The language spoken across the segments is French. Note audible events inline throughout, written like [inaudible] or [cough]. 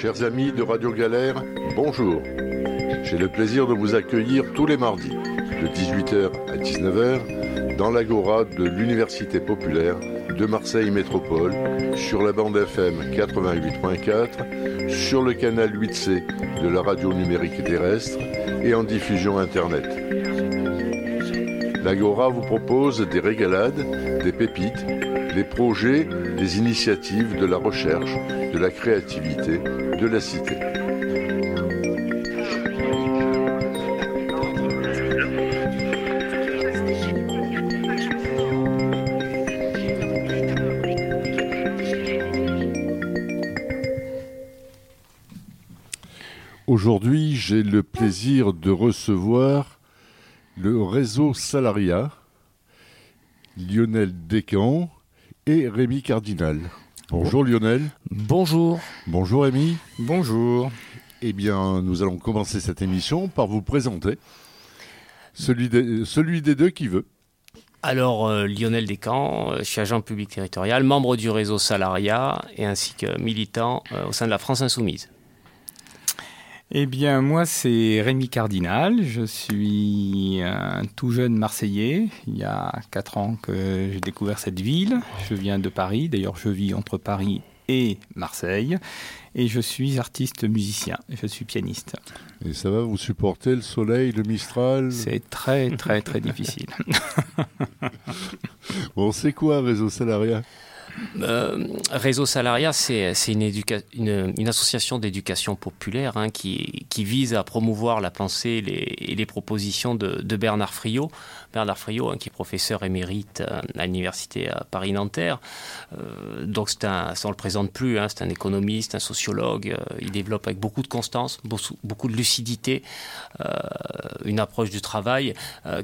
Chers amis de Radio Galère, bonjour. J'ai le plaisir de vous accueillir tous les mardis, de 18h à 19h, dans l'agora de l'Université populaire de Marseille Métropole, sur la bande FM 88.4, sur le canal 8C de la radio numérique terrestre et en diffusion Internet. L'Agora vous propose des régalades, des pépites, des projets, des initiatives de la recherche, de la créativité, de la cité. Aujourd'hui, j'ai le plaisir de recevoir le réseau Salaria, Lionel Descamps et Rémi Cardinal. Bonjour Lionel. Bonjour. Bonjour Rémi. Bonjour. Eh bien, nous allons commencer cette émission par vous présenter celui des, celui des deux qui veut. Alors, euh, Lionel Descamps, euh, je suis agent public territorial, membre du réseau Salaria et ainsi que militant euh, au sein de la France Insoumise. Eh bien, moi, c'est Rémi Cardinal. Je suis un tout jeune Marseillais. Il y a quatre ans que j'ai découvert cette ville. Je viens de Paris. D'ailleurs, je vis entre Paris et Marseille. Et je suis artiste musicien. Je suis pianiste. Et ça va vous supporter le soleil, le Mistral? C'est très, très, très difficile. [laughs] bon, c'est quoi Réseau Salaria euh, Réseau Salaria, c'est une, association d'éducation populaire hein, qui, vise à promouvoir la pensée et les propositions de, Bernard Friot. Bernard Friot, hein, qui est professeur émérite euh, à l'université Paris-Nanterre. Euh, donc, un, on le présente plus, hein, c'est un économiste, un sociologue. Il développe avec beaucoup de constance, beaucoup, beaucoup de lucidité, une approche du travail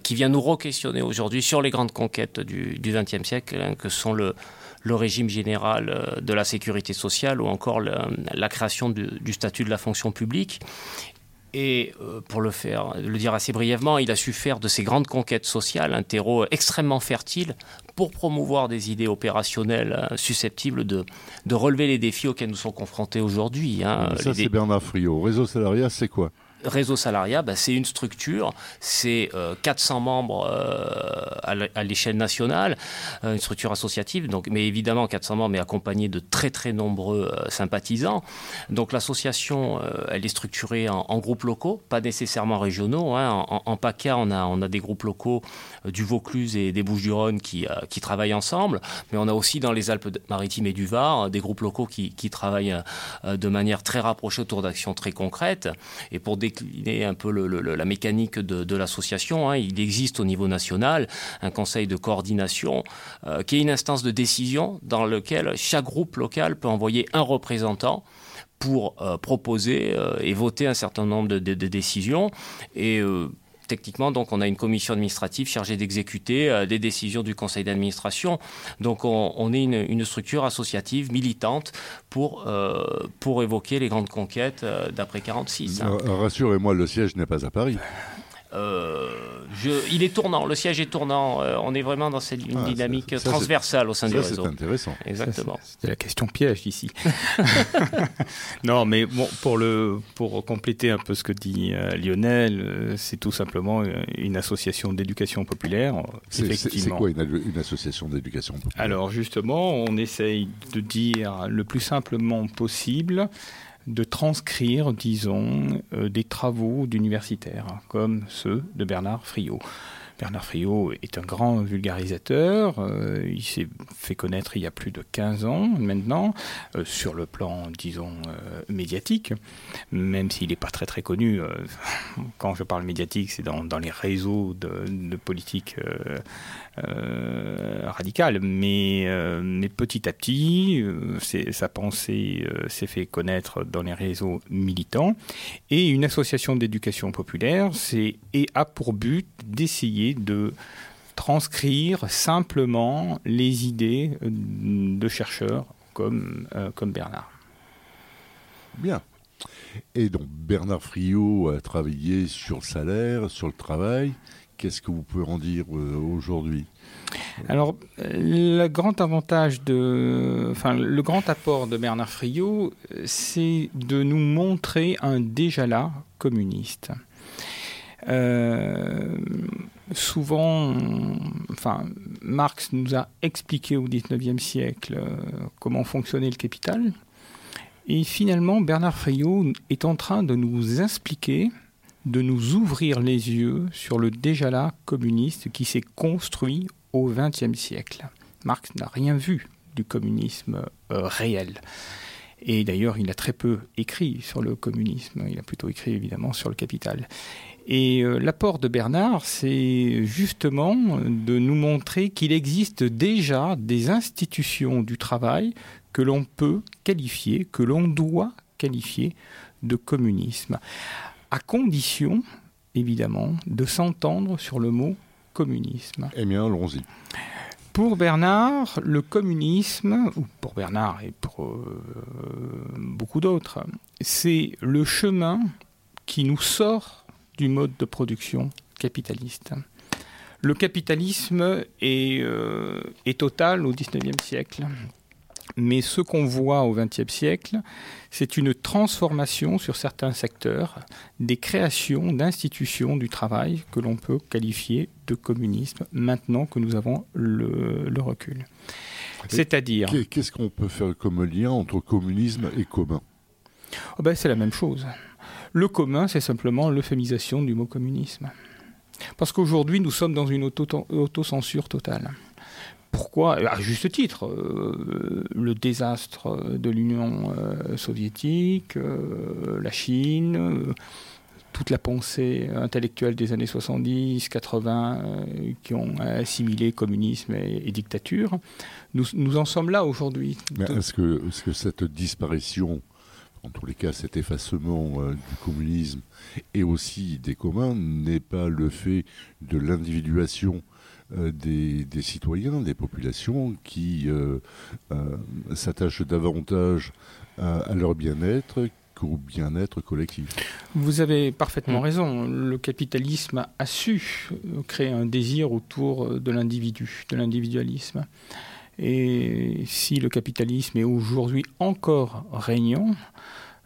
qui vient nous re-questionner aujourd'hui sur les grandes conquêtes du XXe siècle, que sont le le régime général euh, de la sécurité sociale ou encore la création du, du, statut de la fonction publique. Et euh, pour le faire, le dire assez brièvement, il a su faire de ces grandes conquêtes sociales un terreau extrêmement fertile pour promouvoir des idées opérationnelles euh, susceptibles de, de relever les défis auxquels nous sommes confrontés aujourd'hui. Hein. Ça, c'est Bernard Friot. Réseau salariat, c'est quoi? Réseau Salaria, bah, c'est une structure, c'est euh, 400 membres euh, à l'échelle nationale, euh, une structure associative, donc, mais évidemment 400 membres, mais accompagnés de très très nombreux euh, sympathisants. Donc l'association, euh, elle est structurée en, groupes locaux, pas nécessairement régionaux. Hein. En, en, PACA, on a, des groupes locaux euh, du Vaucluse et des Bouches-du-Rhône qui, travaillent ensemble, mais on a aussi dans les Alpes-Maritimes et du Var des groupes locaux qui, qui travaillent de manière très rapprochée autour d'actions très concrètes. Et pour décliner un peu la mécanique de, l'association, hein, il existe au niveau national un conseil de coordination euh, qui est une instance de décision dans lequel chaque groupe local peut envoyer un représentant pour euh, proposer euh, et voter un certain nombre de, de, décisions. Et techniquement, donc, on a une commission administrative chargée d'exécuter euh, des décisions du conseil d'administration. Donc, on, est une, structure associative militante pour, euh, évoquer les grandes conquêtes euh, d'après 46. Hein. Rassurez-moi, le siège n'est pas à Paris. Euh, je, il est tournant, le siège est tournant. Euh, on est vraiment dans cette une ah, dynamique ça, ça, transversale au sein ça, du réseau. C'est intéressant. Exactement. C'était la question piège ici. [laughs] [laughs] non, mais bon, pour le pour compléter un peu ce que dit euh, Lionel, euh, c'est tout simplement une association d'éducation populaire. C'est quoi une, une association d'éducation populaire? Alors justement, on essaye de dire le plus simplement possible de transcrire, disons, euh, des travaux d'universitaires, comme ceux de Bernard Friot. Bernard Friot est un grand vulgarisateur, euh, il s'est fait connaître il y a plus de 15 ans maintenant, euh, sur le plan, disons, médiatique, même s'il n'est pas très très connu. [laughs] Quand je parle médiatique, c'est dans, les réseaux de, politique radicale, mais, mais, petit à petit, sa pensée s'est fait connaître dans les réseaux militants, et une association d'éducation populaire c'est, et a pour but d'essayer de transcrire simplement les idées de chercheurs comme, euh, comme Bernard. Bien. Et donc Bernard Friot a travaillé sur le salaire, sur le travail. Qu'est-ce que vous pouvez en dire euh, aujourd'hui Alors, le grand avantage de, enfin, le grand apport de Bernard Friot, c'est de nous montrer un déjà là communiste. Euh, souvent, enfin, Marx nous a expliqué au XIXe siècle euh, comment fonctionnait le capital. Et finalement, Bernard Friot est en train de nous expliquer, de nous ouvrir les yeux sur le déjà là communiste qui s'est construit au XXe siècle. Marx n'a rien vu du communisme euh, réel. Et d'ailleurs, il a très peu écrit sur le communisme. Il a plutôt écrit évidemment sur le capital. Et euh, l'apport de Bernard, c'est justement de nous montrer qu'il existe déjà des institutions du travail que l'on peut qualifier, que l'on doit qualifier de communisme, à condition, évidemment, de s'entendre sur le mot communisme. Eh bien, allons-y. Pour Bernard, le communisme, ou pour Bernard et pour euh, beaucoup d'autres, c'est le chemin qui nous sort du mode de production capitaliste. Le capitalisme est, euh, est total au XIXe siècle. Mais ce qu'on voit au XXe siècle, c'est une transformation sur certains secteurs, des créations d'institutions du travail que l'on peut qualifier de communisme maintenant que nous avons le, le recul. C'est-à-dire. Qu'est-ce qu'on peut faire comme lien entre communisme et commun? Oh ben, C'est la même chose. Le commun, c'est simplement l'euphémisation du mot communisme. Parce qu'aujourd'hui, nous sommes dans une autocensure totale. Pourquoi À juste titre, euh, le désastre de l'Union euh, soviétique, euh, la Chine, toute la pensée intellectuelle des années 70, 80, qui ont assimilé communisme et, dictature, nous, en sommes là aujourd'hui. Est-ce que, est -ce que cette disparition en tous les cas, cet effacement du communisme et aussi des communs n'est pas le fait de l'individuation euh, des, citoyens, des populations qui euh, s'attachent davantage à, leur bien-être qu'au bien-être collectif. Vous avez parfaitement mm. raison. Le capitalisme a su créer un désir autour de l'individu, de l'individualisme. Et si le capitalisme est aujourd'hui encore régnant, euh,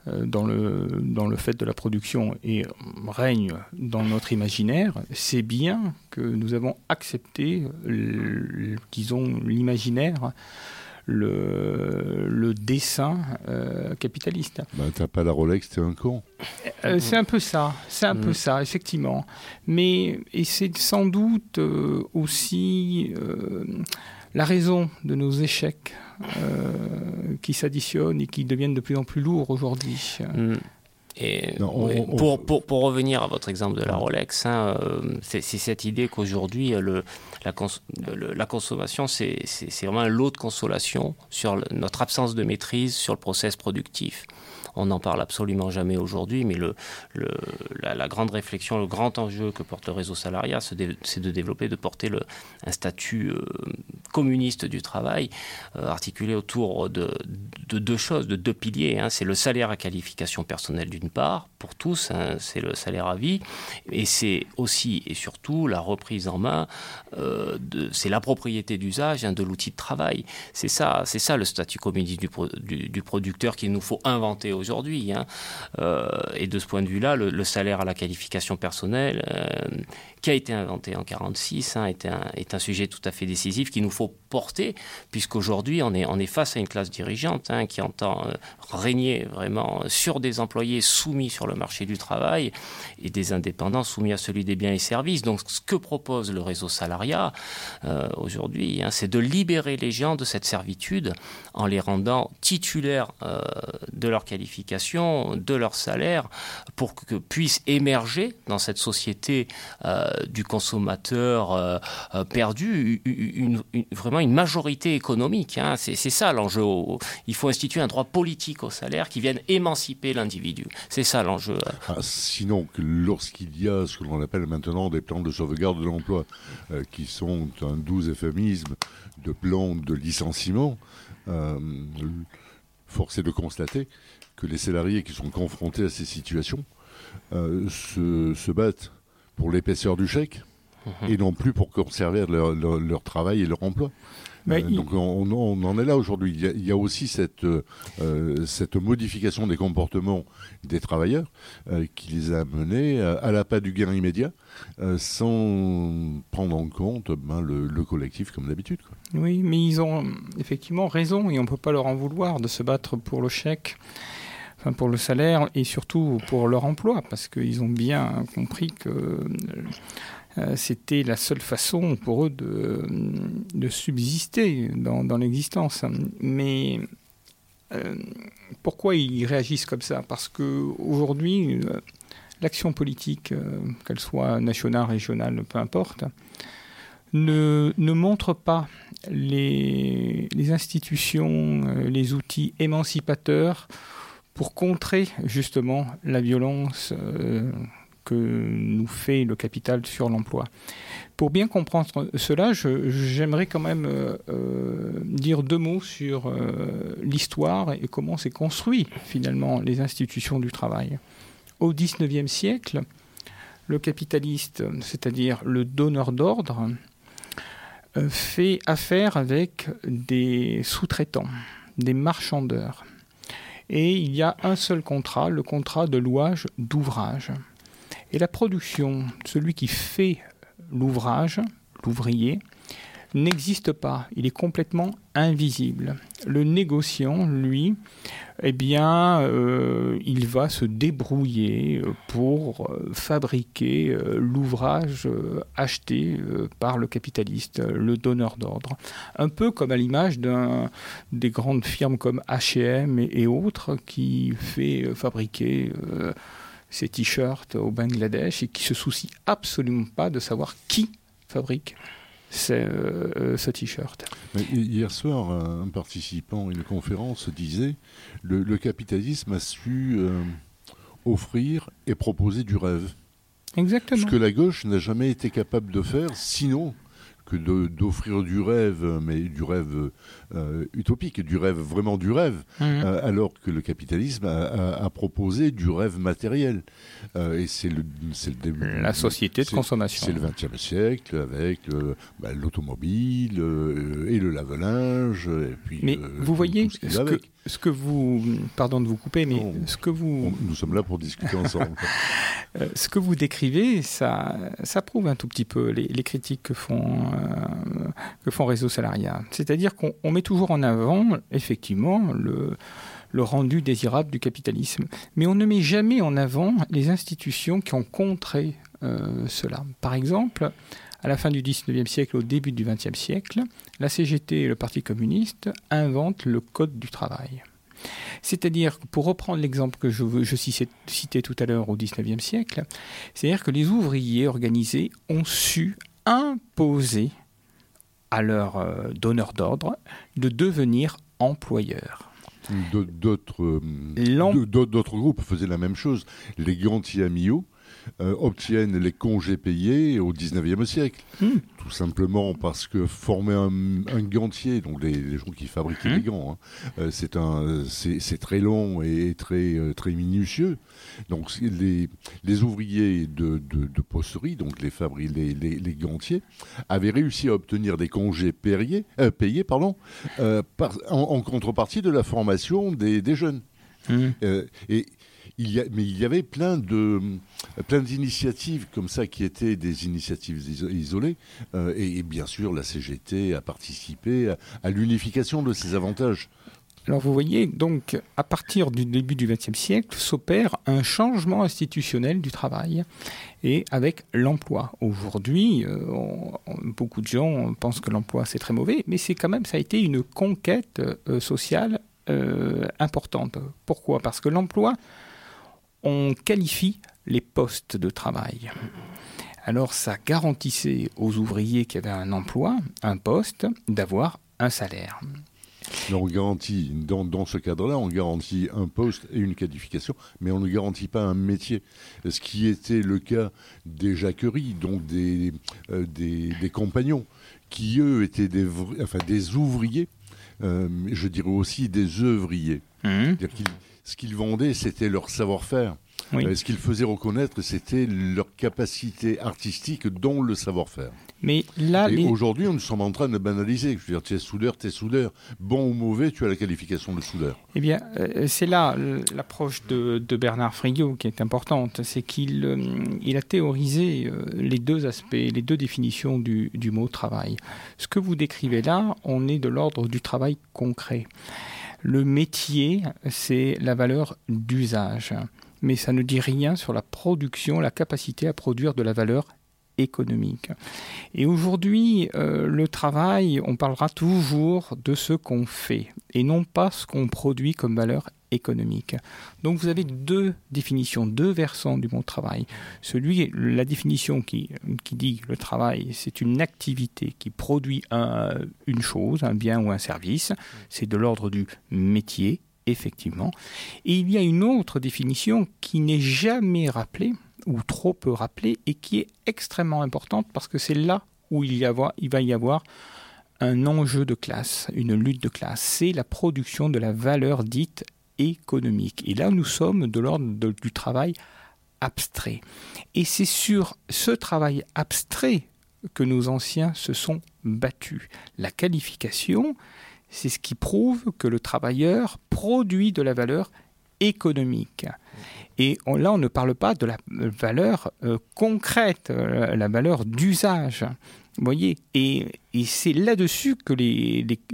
dans le, dans le fait de la production et règne dans notre imaginaire, c'est bien que nous avons accepté, disons, l'imaginaire, le, le, dessin euh, capitaliste. Bah, T'as pas la Rolex, t'es un con. Euh, c'est un peu ça, c'est un peu mm. ça, effectivement. Mais et c'est sans doute aussi la raison de nos échecs euh, qui s'additionnent et qui deviennent de plus en plus lourds aujourd'hui. Mm. Et pour, pour, pour, revenir à votre exemple de la Rolex, hein, euh, c'est cette idée qu'aujourd'hui, le, la, la, consommation, c'est vraiment un lot de consolation sur notre absence de maîtrise sur le process productif. On n'en parle absolument jamais aujourd'hui, mais la, grande réflexion, le grand enjeu que porte le réseau salariat, c'est de développer, de porter un statut euh, communiste du travail, euh, articulé autour de, deux choses, de deux piliers. Hein. C'est le salaire à qualification personnelle d'une part, pour tous, hein, c'est le salaire à vie, et c'est aussi et surtout la reprise en main, euh, c'est la propriété d'usage hein, de l'outil de travail. C'est ça, ça le statut communiste du, du producteur qu'il nous faut inventer aujourd'hui. Hein. Euh, et de ce point de vue-là, le, salaire à la qualification personnelle, euh, qui a été inventé en 1946, hein, est, un, sujet tout à fait décisif qu'il nous faut porter, puisqu'aujourd'hui, on est, on est face à une classe dirigeante hein, qui entend euh, régner vraiment sur des employés soumis sur le marché du travail et des indépendants soumis à celui des biens et services. Donc, ce que propose le réseau salariat aujourd'hui, c'est de libérer les gens de cette servitude en les rendant titulaires de leur qualification de leur salaire pour que puisse émerger dans cette société euh, du consommateur euh, euh, perdu une, vraiment une majorité économique. Hein. C'est ça l'enjeu. Il faut instituer un droit politique au salaire qui vienne émanciper l'individu. C'est ça l'enjeu. Ah, sinon, lorsqu'il y a ce que l'on appelle maintenant des plans de sauvegarde de l'emploi, qui sont un doux euphémisme de plans de licenciement, force est de constater que les salariés qui sont confrontés à ces situations euh, se, battent pour l'épaisseur du chèque, et non plus pour conserver leur travail et leur emploi. Euh, donc on, en est là aujourd'hui. Il, y a aussi cette, euh, cette modification des comportements des travailleurs euh, qui les a menés à, la pas du gain immédiat sans prendre en compte ben, le, collectif comme d'habitude. Oui, mais ils ont effectivement raison et on ne peut pas leur en vouloir de se battre pour le chèque. Pour le salaire et surtout pour leur emploi, parce qu'ils ont bien compris que euh, c'était la seule façon pour eux de, subsister dans, l'existence. Mais euh, pourquoi ils réagissent comme ça? Parce qu'aujourd'hui, euh, l'action politique, qu'elle soit nationale, régionale, peu importe, ne, montre pas les, institutions, les outils émancipateurs pour contrer justement la violence que nous fait le capital sur l'emploi. Pour bien comprendre cela, j'aimerais quand même euh, euh, dire deux mots sur euh, l'histoire et comment s'est construit finalement les institutions du travail. Au XIXe siècle, le capitaliste, c'est-à-dire le donneur d'ordre, fait affaire avec des sous-traitants, des marchandeurs. Et il y a un seul contrat, le contrat de louage d'ouvrage. Et la production, celui qui fait l'ouvrage, l'ouvrier, n'existe pas, il est complètement invisible. Le négociant, lui, eh bien, euh, il va se débrouiller pour euh, fabriquer euh, l'ouvrage acheté par le capitaliste, le donneur d'ordre. Un peu comme à l'image des grandes firmes comme H&M et, autres qui fait fabriquer ces t-shirts au Bangladesh et qui se soucient absolument pas de savoir qui fabrique euh, ce t-shirt. Hier soir, un participant à une conférence disait le, le capitalisme a su euh, offrir et proposer du rêve. Exactement. Ce que la gauche n'a jamais été capable de faire, sinon que d'offrir du rêve, mais du rêve euh, utopique, du rêve vraiment du rêve, mhm. euh, alors que le capitalisme a, proposé du rêve matériel. Euh, et c'est le, le, début. La société de consommation. C'est le XXe siècle avec bah, l'automobile et le lave-linge. Mais vous voyez ce, que, ce que vous, pardon de vous couper, mais ce que vous, nous sommes là pour discuter ensemble. [laughs] ce que vous décrivez, ça, ça prouve un tout petit peu les, les critiques que font que font Réseau Salariat. C'est-à-dire qu'on met toujours en avant, effectivement, le, le rendu désirable du capitalisme. Mais on ne met jamais en avant les institutions qui ont contré euh, cela. Par exemple, à la fin du XIXe siècle, au début du XXe siècle, la CGT et le Parti communiste inventent le Code du travail. C'est-à-dire, pour reprendre l'exemple que je, je citais tout à l'heure au XIXe siècle, c'est-à-dire que les ouvriers organisés ont su imposer à leur euh, donneur d'ordre de devenir employeurs. D'autres groupes faisaient la même chose. Les Gantier Amio euh, obtiennent les congés payés au 19e siècle. Hmm. Tout simplement parce que former un, gantier, donc les, gens qui fabriquaient hmm. les gants, hein, euh, c'est un, c'est très long et très, euh, très minutieux. Donc les, les ouvriers de, de, posterie, donc les, les, les, gantiers, avaient réussi à obtenir des congés payés, payés pardon, en, contrepartie de la formation des, des jeunes. Hmm. et mais il y avait plein de plein d'initiatives comme ça qui étaient des initiatives isolées euh, et, bien sûr la CGT a participé à, l'unification de ces avantages. Alors vous voyez, donc à partir du début du XXe siècle s'opère un changement institutionnel du travail et avec l'emploi. Aujourd'hui, euh, beaucoup de gens pensent que l'emploi c'est très mauvais, mais c'est quand même ça a été une conquête euh, sociale importante. Pourquoi? Parce que l'emploi on qualifie les postes de travail. Alors ça garantissait aux ouvriers qui avaient un emploi, un poste, d'avoir un salaire. on garantit, dans, ce cadre-là, on garantit un poste et une qualification, mais on ne garantit pas un métier. Ce qui était le cas des jacqueries, donc des, euh, des, compagnons, qui eux étaient des, enfin, des ouvriers, euh, je dirais aussi des œuvriers. Mmh ce qu'ils vendaient, c'était leur savoir-faire. Euh, ce qu'ils faisaient reconnaître, c'était leur capacité artistique, dont le savoir-faire. Mais là, Et aujourd'hui, nous sommes en train de banaliser. Je veux dire, tu es soudeur, tu es soudeur. Bon ou mauvais, tu as la qualification de soudeur. Eh bien, euh, c'est là l'approche de, Bernard Friot qui est importante. C'est qu'il euh, il a théorisé les deux aspects, les deux définitions du, du mot travail. Ce que vous décrivez là, on est de l'ordre du travail concret. Le métier, c'est la valeur d'usage mais ça ne dit rien sur la production, la capacité à produire de la valeur économique. Et aujourd'hui, euh, le travail, on parlera toujours de ce qu'on fait et non pas ce qu'on produit comme valeur économique. Donc vous avez deux définitions, deux versants du mot travail. Celui, la définition qui, qui dit le travail, c'est une activité qui produit une chose, un bien ou un service. C'est de l'ordre du métier effectivement. Et il y a une autre définition qui n'est jamais rappelée, ou trop peu rappelée, et qui est extrêmement importante parce que c'est là où il, y avoir, il va y avoir un enjeu de classe, une lutte de classe. C'est la production de la valeur dite économique. Et là, nous sommes de l'ordre du travail abstrait. Et c'est sur ce travail abstrait que nos anciens se sont battus. La qualification, c'est ce qui prouve que le travailleur produit de la valeur économique. Et là, on ne parle pas de la valeur euh, concrète, euh, la valeur d'usage. Voyez Et, c'est là-dessus que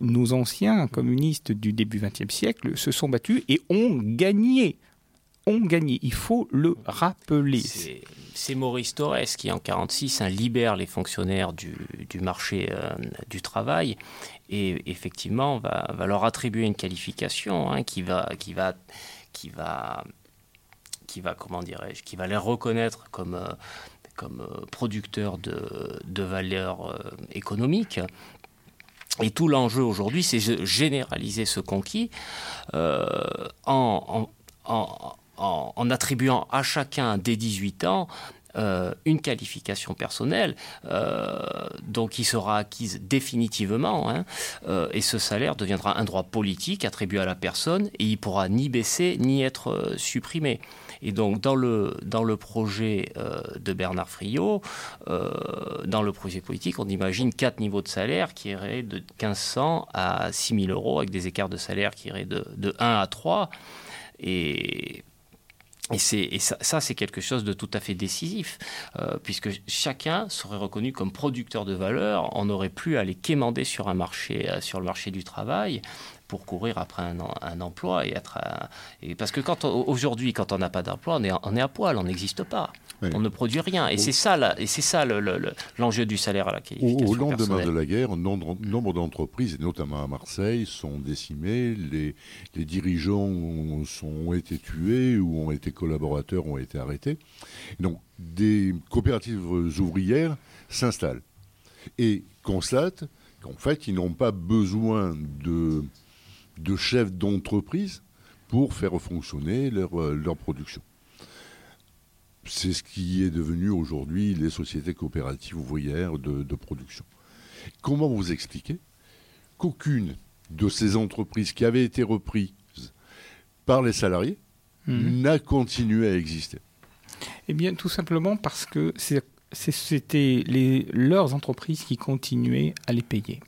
nos anciens communistes du début XXe siècle se sont battus et ont gagné. Ont gagné. Il faut le rappeler. C'est Maurice Torres qui, en 1946, libère les fonctionnaires du, marché euh, du travail et effectivement va, va leur attribuer une qualification hein, qui va qui va qui va qui va comment dirais-je qui va les reconnaître comme euh, comme euh, producteurs de, de valeur euh, économique et tout l'enjeu aujourd'hui, c'est de généraliser ce conquis en, en, en, en, attribuant à chacun dès 18 ans euh, une qualification personnelle, euh, donc qui sera acquise définitivement, hein, euh, et ce salaire deviendra un droit politique attribué à la personne, et il pourra ni baisser ni être supprimé. Et donc, dans le, dans le projet de Bernard Friot, dans le projet politique, on imagine quatre niveaux de salaire qui iraient de 1500 à 6000 euros, avec des écarts de salaire qui iraient de, de 1 à 3. Et et, ça, c'est quelque chose de tout à fait décisif, euh, puisque chacun serait reconnu comme producteur de valeur. On n'aurait plus à les quémander sur un marché, euh, sur le marché du travail, pour courir après un, emploi et être. et parce que quand aujourd'hui, quand on n'a pas d'emploi, on est, on est à poil, on n'existe pas. On ne produit rien. Et c'est ça, et c'est ça l'enjeu du salaire à la qualification Au, lendemain de la guerre, nombre, d'entreprises, et notamment à Marseille, sont décimées. Les, les dirigeants ont été tués ou ont été collaborateurs, ont été arrêtés. Donc, des coopératives ouvrières s'installent et constatent qu'en fait, ils n'ont pas besoin de, de chefs d'entreprise pour faire fonctionner leur, leur production c'est ce qui est devenu aujourd'hui les sociétés coopératives ouvrières de, production. Comment vous expliquer qu'aucune de ces entreprises qui avaient été reprises par les salariés mhm. n'a continué à exister? Eh bien, tout simplement parce que c'était leurs entreprises qui continuaient à les payer.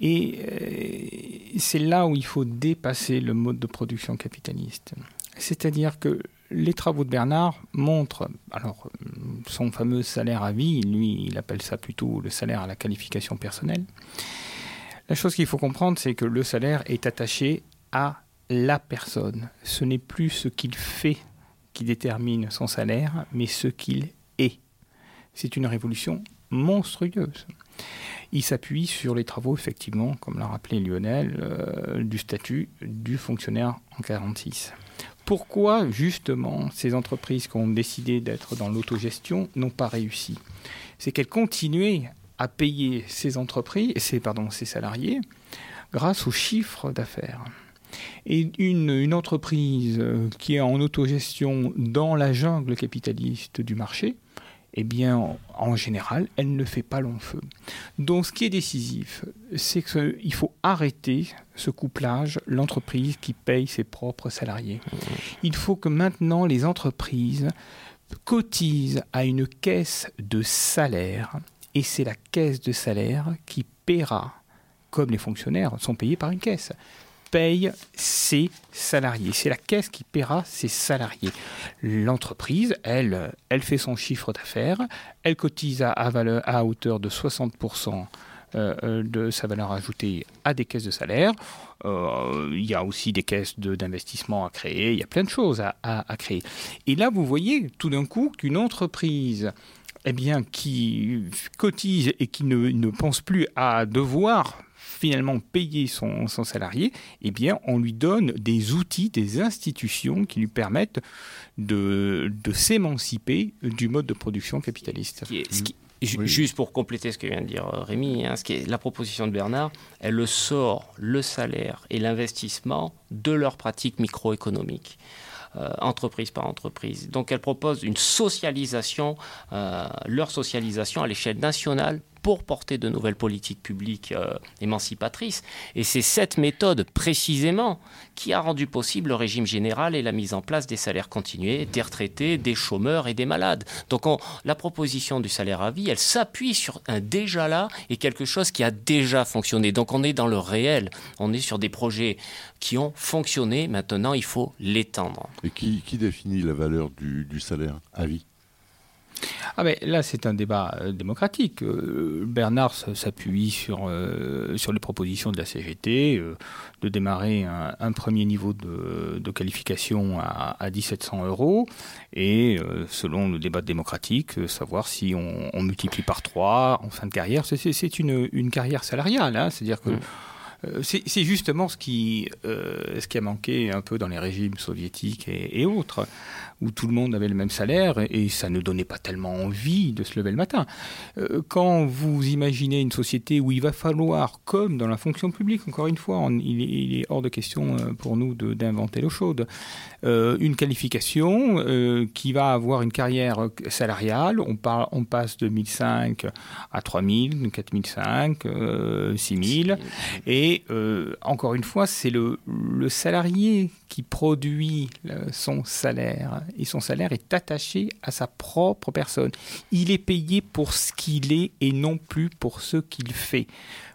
Et euh, c'est là où il faut dépasser le mode de production capitaliste. C'est-à-dire que les travaux de Bernard montrent, alors son fameux salaire à vie, lui il appelle ça plutôt le salaire à la qualification personnelle. La chose qu'il faut comprendre, c'est que le salaire est attaché à la personne. Ce n'est plus ce qu'il fait qui détermine son salaire, mais ce qu'il est. C'est une révolution monstrueuse. Il s'appuie sur les travaux, effectivement, comme l'a rappelé Lionel, euh, du statut du fonctionnaire en 1946 pourquoi justement ces entreprises qui ont décidé d'être dans l'autogestion n'ont pas réussi? C'est qu'elles continuaient à payer ces entreprises, ces, pardon, ces salariés grâce aux chiffres d'affaires. Et une, une, entreprise qui est en autogestion dans la jungle capitaliste du marché, eh bien, en général, elle ne fait pas long feu. Donc, ce qui est décisif, c'est qu'il faut arrêter ce couplage, l'entreprise qui paye ses propres salariés. Il faut que maintenant les entreprises cotisent à une caisse de salaire, et c'est la caisse de salaire qui paiera, comme les fonctionnaires sont payés par une caisse paye ses salariés. C'est la caisse qui paiera ses salariés. L'entreprise, elle, elle fait son chiffre d'affaires, elle cotise à, hauteur de 60% euh, euh, de sa valeur ajoutée à des caisses de salaire. Euh, il y a aussi des caisses d'investissement à créer, il y a plein de choses à, à créer. Et là, vous voyez tout d'un coup qu'une entreprise eh bien, qui cotise et qui ne pense plus à devoir finalement payer son, salarié, eh bien, on lui donne des outils, des institutions qui lui permettent de, s'émanciper du mode de production capitaliste. Juste pour compléter ce que vient de dire euh, Rémi, hein, ce qui est, la proposition de Bernard, elle sort le salaire et l'investissement de leur pratique microéconomique. Euh, entreprise par entreprise. Donc elle propose une socialisation, euh, leur socialisation à l'échelle nationale pour porter de nouvelles politiques publiques euh, émancipatrices. Et c'est cette méthode précisément qui a rendu possible le régime général et la mise en place des salaires continués des retraités, des chômeurs et des malades. Donc la proposition du salaire à vie, elle s'appuie sur un déjà là et quelque chose qui a déjà fonctionné. Donc on est dans le réel, on est sur des projets qui ont fonctionné, maintenant il faut l'étendre. Et qui, définit la valeur du salaire à vie? Ah ben, là, c'est un débat euh, démocratique. Euh, Bernard s'appuie sur, euh, sur les propositions de la CGT de démarrer un, premier niveau de, qualification à, à, 1700 euros et, selon le débat démocratique, savoir si on, multiplie par 3 en fin de carrière. C'est une, une, carrière salariale, hein. c'est-à-dire que. Mmh. c'est justement ce qui, ce qui a manqué un peu dans les régimes soviétiques et autres où tout le monde avait le même salaire et ça ne donnait pas tellement envie de se lever le matin. Euh, quand vous imaginez une société où il va falloir, comme dans la fonction publique, encore une fois, il, est, hors de question euh, pour nous d'inventer l'eau chaude, euh, une qualification qui va avoir une carrière salariale, on, on passe de 1005 à 3000, 4005, 6000, et encore une fois, c'est le, le salarié qui produit son salaire et son salaire est attaché à sa propre personne. Il est payé pour ce qu'il est et non plus pour ce qu'il fait.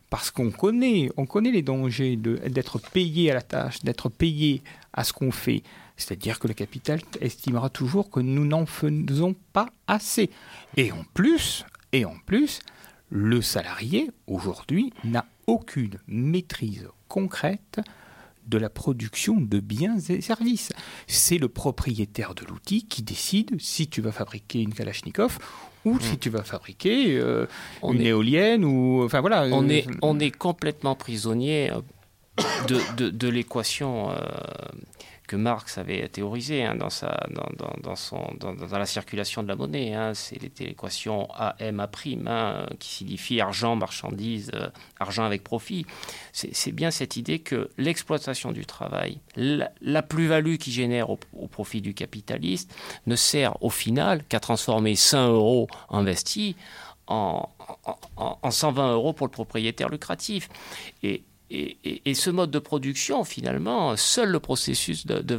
Parce qu'on connaît, on connaît les dangers d'être payé à la tâche, d'être payé à ce qu'on fait. C'est-à-dire que le capital estimera toujours que nous n'en faisons pas assez. Et en plus, et en plus, le salarié aujourd'hui n'a aucune maîtrise concrète de la production de biens et services. C'est le propriétaire de l'outil qui décide si tu vas fabriquer une Kalachnikov ou si hmm. tu vas fabriquer euh, une éolienne ou enfin voilà. On est on est complètement prisonnier euh, de, de, l'équation euh, que Marx avait théorisé hein, dans, sa, dans, dans, son, dans, la circulation de la monnaie. Hein. C'est l'équation AM à prime, hein, qui signifie argent, marchandise, euh, argent avec profit. C'est bien cette idée que l'exploitation du travail, la, plus-value qui génère au, profit du capitaliste, ne sert au final qu'à transformer 100 euros investis en, en, en, 120 euros pour le propriétaire lucratif. Et, et, ce mode de production, finalement, seul le processus de,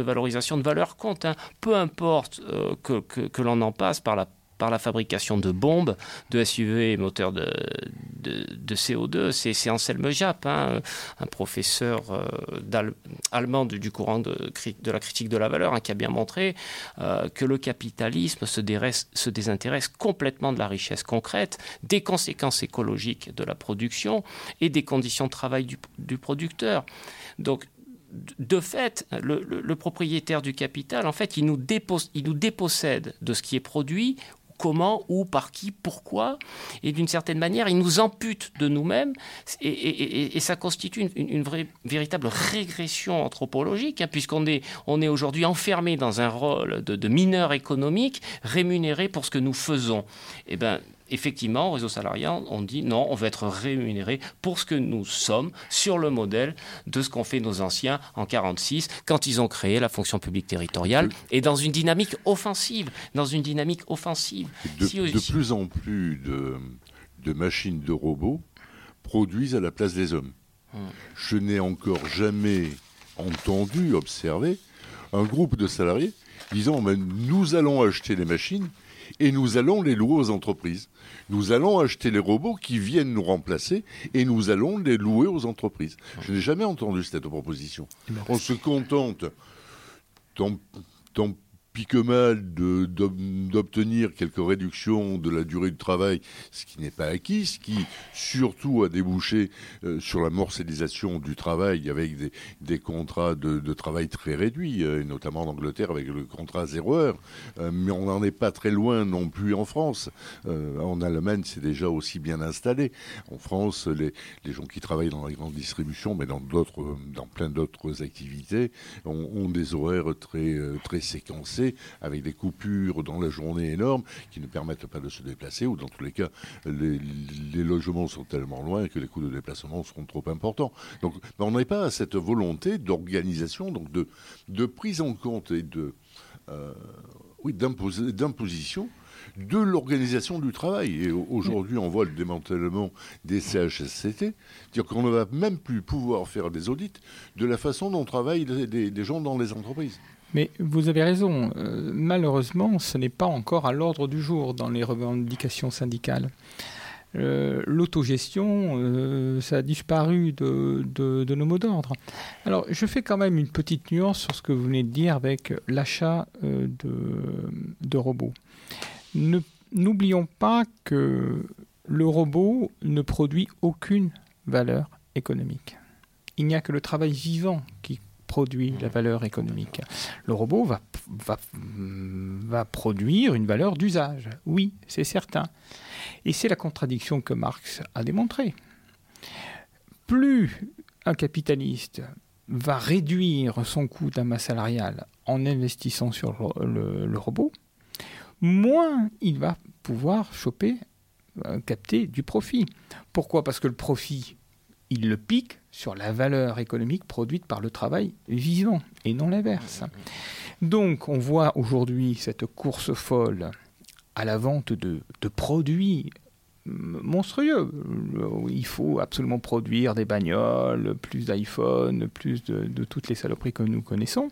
valorisation de valeur compte. Hein. Peu importe euh, que, que l'on en passe par la par la fabrication de bombes, de SUV et moteurs de, de, CO2. C'est Anselme Japp, hein, un professeur euh, allemand du, courant de, la critique de la valeur, hein, qui a bien montré euh, que le capitalisme se, se, désintéresse complètement de la richesse concrète, des conséquences écologiques de la production et des conditions de travail du, du producteur. Donc, de fait, le, propriétaire du capital, en fait, il nous, il nous dépossède de ce qui est produit comment, où, par qui, pourquoi. Et d'une certaine manière, il nous ampute de nous-mêmes et, ça constitue une, véritable régression anthropologique, hein, puisqu'on est, aujourd'hui enfermé dans un rôle de, mineur économique rémunéré pour ce que nous faisons. Eh ben, effectivement, au réseau salarial, on dit non, on veut être rémunéré pour ce que nous sommes sur le modèle de ce qu'ont fait nos anciens en 46 quand ils ont créé la fonction publique territoriale et dans une dynamique offensive, dans une dynamique offensive. De, plus en plus de, machines, de robots produisent à la place des hommes. Hmm. Je n'ai encore jamais entendu, observé un groupe de salariés disant nous allons acheter les machines et nous allons les louer aux entreprises. Nous allons acheter les robots qui viennent nous remplacer et nous allons les louer aux entreprises. Je n'ai jamais entendu cette proposition. On se contente, tant, tant que mal d'obtenir quelques réductions de la durée du travail, ce qui n'est pas acquis, ce qui surtout a débouché euh, sur la morcellisation du travail avec des, contrats de, travail très réduits, euh, notamment en Angleterre avec le contrat zéro heure. Euh, mais on n'en est pas très loin non plus en France. en Allemagne, c'est déjà aussi bien installé. En France, les, gens qui travaillent dans la grande distribution, mais dans dans plein d'autres activités, ont, des horaires très séquencés avec des coupures dans la journée énormes qui ne permettent pas de se déplacer, ou dans tous les cas, les, logements sont tellement loin que les coûts de déplacement seront trop importants. Donc on n'est pas à cette volonté d'organisation, donc de, prise en compte et de... Euh, oui, d'imposition de l'organisation du travail. Et aujourd'hui, on voit le démantèlement des CHSCT, dire qu'on ne va même plus pouvoir faire des audits de la façon dont travaillent des gens dans les entreprises. Mais vous avez raison, euh, malheureusement, ce n'est pas encore à l'ordre du jour dans les revendications syndicales. Euh, l'autogestion, euh, ça a disparu de, nos mots d'ordre. Alors, je fais quand même une petite nuance sur ce que vous venez de dire avec l'achat de, robots. N'oublions pas que le robot ne produit aucune valeur économique. Il n'y a que le travail vivant qui produit la valeur économique. Le robot va, produire une valeur d'usage. Oui, c'est certain. Et c'est la contradiction que Marx a démontrée. Plus un capitaliste va réduire son coût d'un masse salarial en investissant sur le, le, robot, moins il va pouvoir choper, euh, capter du profit. Pourquoi? Parce que le profit, il le pique sur la valeur économique produite par le travail vivant et non l'inverse. Donc on voit aujourd'hui cette course folle à la vente de, produits monstrueux. Il faut absolument produire des bagnoles, plus d'iPhone, plus de, toutes les saloperies que nous connaissons,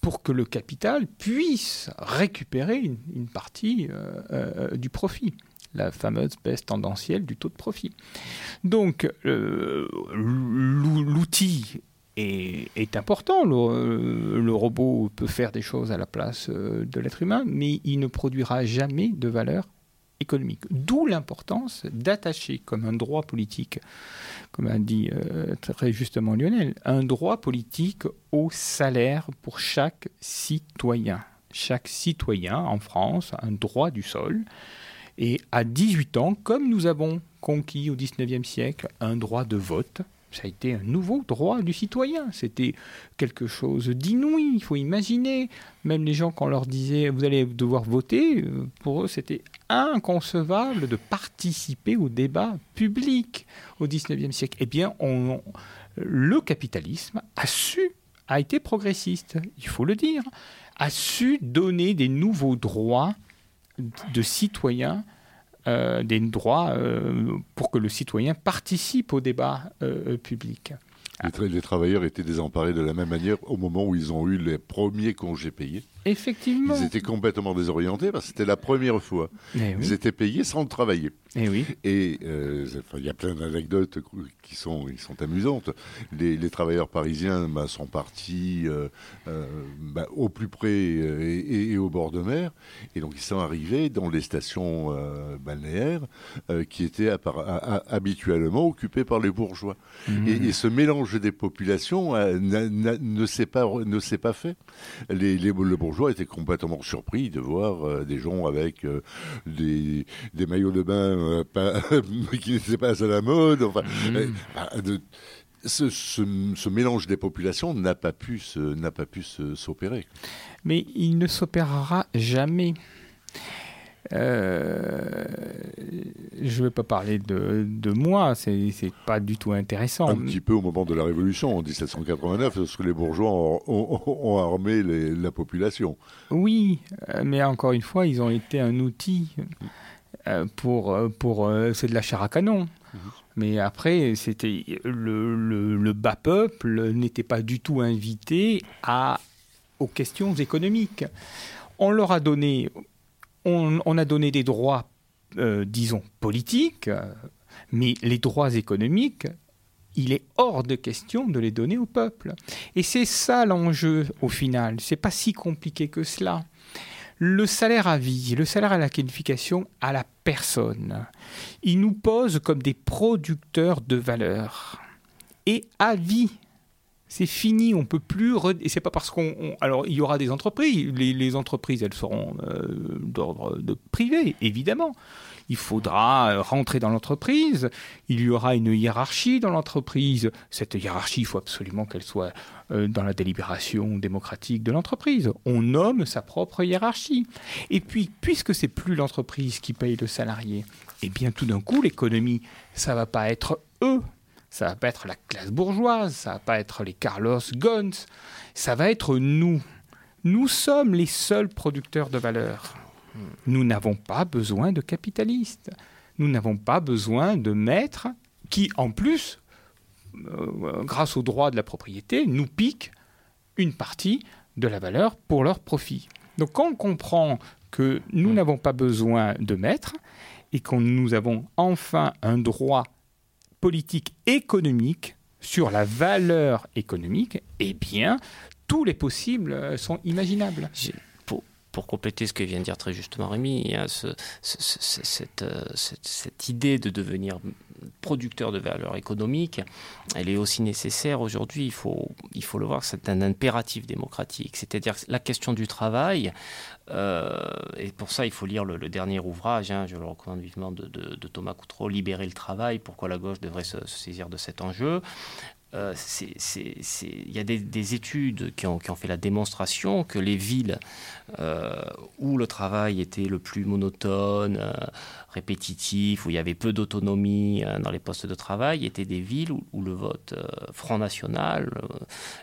pour que le capital puisse récupérer une, partie euh, euh, du profit la fameuse baisse tendancielle du taux de profit. Donc euh, l'outil est, important. Le, robot peut faire des choses à la place euh, de l'être humain, mais il ne produira jamais de valeur économique. D'où l'importance d'attacher comme un droit politique, comme a dit euh, très justement Lionel, un droit politique au salaire pour chaque citoyen. Chaque citoyen en France a un droit du sol et à 18 ans, comme nous avons conquis au 19e siècle un droit de vote, ça a été un nouveau droit du citoyen. C'était quelque chose d'inouï. Il faut imaginer, même les gens, quand on leur disait vous allez devoir voter, euh, pour eux, c'était inconcevable de participer au débat public au 19e siècle. Eh bien, le capitalisme a su, a été progressiste, il faut le dire, a su donner des nouveaux droits de citoyens, euh, des droits euh, pour que le citoyen participe au débat euh, public. Les, travailleurs étaient désemparés de la même manière au moment où ils ont eu les premiers congés payés. Effectivement. Ils étaient complètement désorientés parce que c'était la première fois. Eh ils étaient payés sans travailler. Et eh oui. Et euh, il y a plein d'anecdotes qui sont, qui sont amusantes. Les, travailleurs parisiens bah, sont partis euh, euh, bah, au plus près et, au bord de mer. Et donc ils sont arrivés dans les stations balnéaires qui étaient habituellement occupées par les bourgeois. Mmh. Et, ce mélange des populations ne s'est pas, ne pas fait. Les, les, les bourgeois étaient complètement surpris de voir des gens avec des, des maillots de bain euh, pas, [laughs] qui n'était pas à la mode. Enfin, mmh. euh, bah, ce, mélange des populations n'a pas pu n'a pas pu s'opérer. Mais il ne s'opérera jamais. Euh, je ne vais pas parler de, de moi, c'est pas du tout intéressant. Un petit peu au moment de la Révolution, en 1789, lorsque les bourgeois ont, armé la population. Oui, mais encore une fois, ils ont été un outil euh, pour... pour c'est de la chair à canon. Mhm. Mais après, c'était le, le, bas peuple n'était pas du tout invité à, aux questions économiques. On leur a donné, on, a donné des droits, euh, disons, politiques, mais les droits économiques, il est hors de question de les donner au peuple. Et c'est ça l'enjeu au final. C'est pas si compliqué que cela. Le salaire à vie, le salaire à la qualification à la personne, il nous pose comme des producteurs de valeur. Et à vie, c'est fini, on peut plus. Et c'est pas parce qu'on. Alors, il y aura des entreprises. Les, entreprises, elles seront euh, d'ordre de privé, évidemment il faudra euh, rentrer dans l'entreprise, il y aura une hiérarchie dans l'entreprise. Cette hiérarchie, il faut absolument qu'elle soit euh, dans la délibération démocratique de l'entreprise. On nomme sa propre hiérarchie. Et puis, puisque c'est plus l'entreprise qui paye le salarié, eh bien tout d'un coup, l'économie, ça va pas être eux, ça va pas être la classe bourgeoise, ça va pas être les Carlos Ghosn, ça va être nous. Nous sommes les seuls producteurs de valeur. Nous n'avons pas besoin de capitalistes. Nous n'avons pas besoin de maîtres qui, en plus, euh, grâce au droit de la propriété, nous piquent une partie de la valeur pour leur profit. Donc quand on comprend que nous n'avons pas besoin de maîtres et que nous avons enfin un droit politique économique sur la valeur économique, eh bien, tous les possibles sont imaginables pour compléter ce que vient de dire très justement Rémi, cette, idée de devenir producteur de valeur économique, elle est aussi nécessaire aujourd'hui, il faut, il faut le voir, c'est un impératif démocratique. C'est-à-dire la question du travail, euh, et pour ça il faut lire le, dernier ouvrage, hein, je le recommande vivement, de, Thomas Coutreau, Libérer le travail, pourquoi la gauche devrait se saisir de cet enjeu. Euh, il y a des, études qui ont, fait la démonstration que les villes euh, où le travail était le plus monotone, euh, répétitif, où il y avait peu d'autonomie dans les postes de travail, étaient des villes où, le vote Front National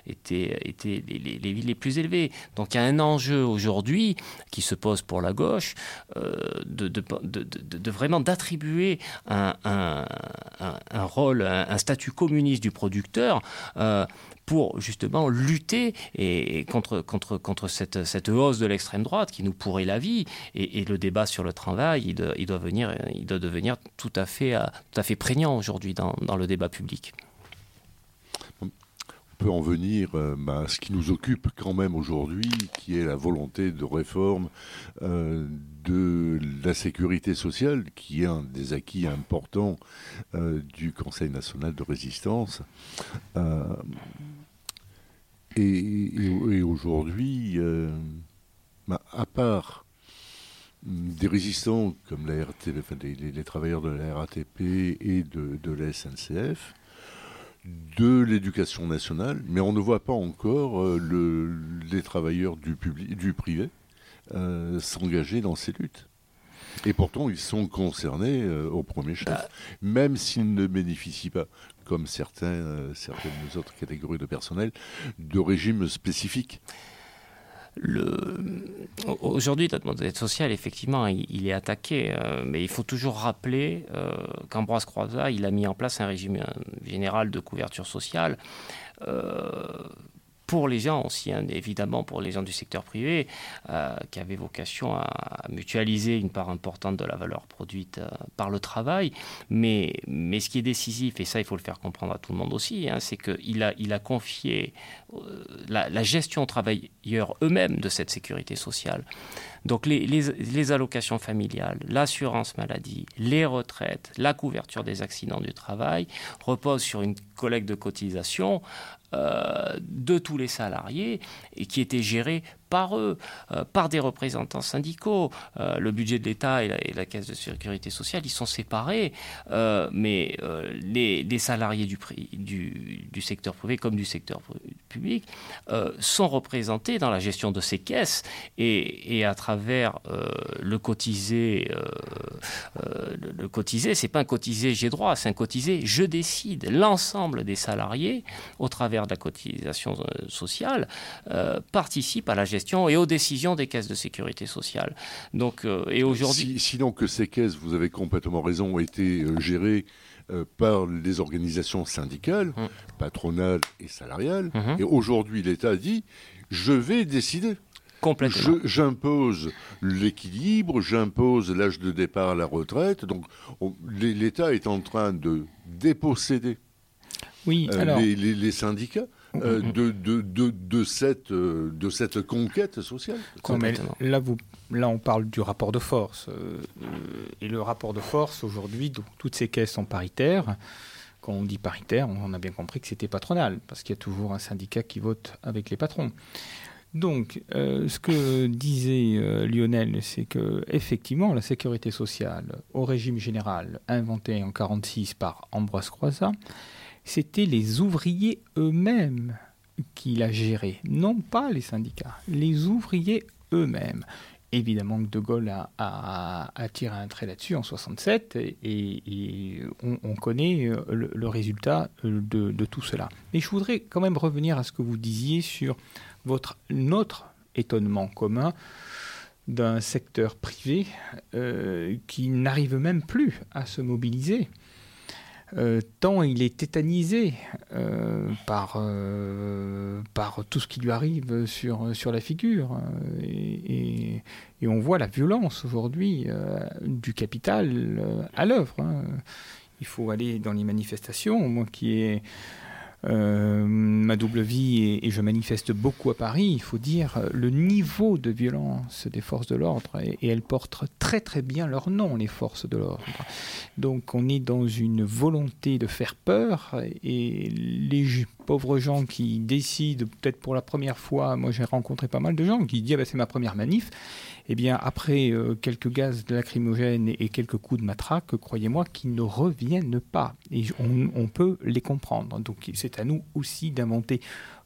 était, les, villes les plus élevées. Donc il y a un enjeu aujourd'hui qui se pose pour la gauche de, vraiment d'attribuer un, rôle, un statut communiste du producteur euh, pour justement lutter et, contre, contre, contre cette, cette hausse de l'extrême droite qui nous pourrait la vie. Et, le débat sur le travail, il doit, venir, il doit devenir tout à fait, euh, tout à fait prégnant aujourd'hui dans le débat public peut en venir euh, bah, à ce qui nous occupe quand même aujourd'hui, qui est la volonté de réforme euh, de la sécurité sociale, qui est un des acquis importants euh, du Conseil national de résistance. et, aujourd'hui, bah, à part des résistants comme la les, travailleurs de la RATP et de, de la SNCF, de l'éducation nationale, mais on ne voit pas encore euh, les travailleurs du, du privé euh, s'engager dans ces luttes. Et pourtant, ils sont concernés euh, au premier chef, bah. même s'ils ne bénéficient pas, comme certains, certaines autres catégories de personnel, de régimes spécifiques. Aujourd'hui, notre modèle social, effectivement, il, est attaqué, euh, mais il faut toujours rappeler euh, qu'Ambroise Croizat, il a mis en place un régime général de couverture sociale. Euh, pour les gens aussi, hein, évidemment pour les gens du secteur privé, euh, qui avaient vocation à, mutualiser une part importante de la valeur produite euh, par le travail. Mais, mais ce qui est décisif, et ça il faut le faire comprendre à tout le monde aussi, hein, c'est qu'il a, il a confié euh, la, la, gestion aux travailleurs eux-mêmes de cette sécurité sociale. Donc les, allocations familiales, l'assurance maladie, les retraites, la couverture des accidents du travail reposent sur une collecte de cotisation euh, de tous les salariés et qui était géré par eux, euh, par des représentants syndicaux. Euh, le budget de l'État et, la caisse de sécurité sociale, ils sont séparés, mais les, les, salariés du, du, du, secteur privé comme du secteur public, sont représentés dans la gestion de ces caisses et, à travers le cotisé, le, le cotisé, c'est pas un cotisé j'ai droit, c'est un cotisé je décide. L'ensemble des salariés, au travers de la cotisation sociale, participent à la gestion et aux décisions des caisses de sécurité sociale. Donc, et aujourd'hui. sinon que ces caisses, vous avez complètement raison, ont été gérées euh, par les organisations syndicales, mmh. patronales et salariales. Mmh. Et aujourd'hui, l'État dit je vais décider. Complètement. J'impose l'équilibre, j'impose l'âge de départ à la retraite. Donc l'État est en train de déposséder oui, euh, les, syndicats euh, mmh, de, de, de, cette, de cette conquête sociale. là, vous, là, on parle du rapport de force. Euh, et le rapport de force, aujourd'hui, toutes ces caisses sont paritaires. Quand on dit paritaire, on a bien compris que c'était patronal, parce qu'il y a toujours un syndicat qui vote avec les patrons. Donc, euh, ce que disait euh, Lionel, c'est que effectivement, la sécurité sociale, au régime général, inventé en 1946 par Ambroise Croizat, c'était les ouvriers eux-mêmes qui la géraient, non pas les syndicats, les ouvriers eux-mêmes. Évidemment que De Gaulle a, tiré un trait là-dessus en 67 et, on, connaît euh, le, résultat euh, de, tout cela. Mais je voudrais quand même revenir à ce que vous disiez sur votre, notre étonnement commun d'un secteur privé euh, qui n'arrive même plus à se mobiliser. Euh, tant il est tétanisé euh, par, euh, par tout ce qui lui arrive sur, sur la figure. Et, on voit la violence aujourd'hui du capital à l'œuvre. Hein. Il faut aller dans les manifestations. Moi qui ai euh, ma double vie et, je manifeste beaucoup à Paris, il faut dire le niveau de violence des forces de l'ordre et, elles portent très très bien leur nom, les forces de l'ordre. Donc on est dans une volonté de faire peur et les pauvres gens qui décident peut-être pour la première fois, moi j'ai rencontré pas mal de gens qui disent ah ben, c'est ma première manif eh bien, après euh, quelques gaz lacrymogènes et, quelques coups de matraque, croyez-moi qu'ils ne reviennent pas. Et on, peut les comprendre. Donc, c'est à nous aussi d'inventer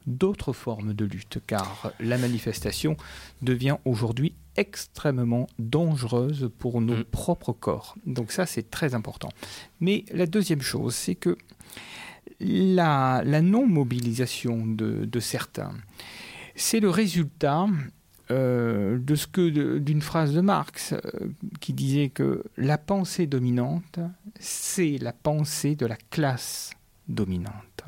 d'autres formes de lutte, car la manifestation devient aujourd'hui extrêmement dangereuse pour nos mm. propres corps. Donc ça, c'est très important. Mais la deuxième chose, c'est que la, non-mobilisation de certains, c'est le résultat euh, de ce que d'une phrase de Marx euh, qui disait que la pensée dominante, c'est la pensée de la classe dominante.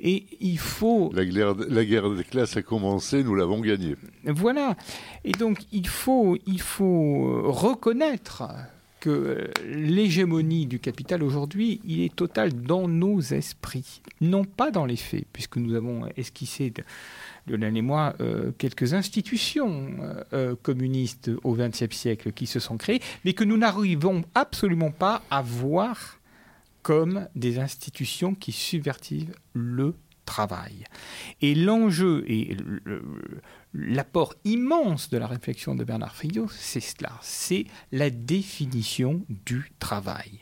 Et il faut... La guerre, la guerre des classes a commencé, nous l'avons gagnée. Voilà. Et donc il faut, il faut reconnaître que l'hégémonie du capital aujourd'hui, il est total dans nos esprits, non pas dans les faits, puisque nous avons esquissé Lionel et moi, euh, quelques institutions euh, euh, communistes au XXe siècle qui se sont créées, mais que nous n'arrivons absolument pas à voir comme des institutions qui subvertivent le Et l'enjeu et l'apport immense de la réflexion de Bernard Friot, c'est cela, c'est la définition du travail.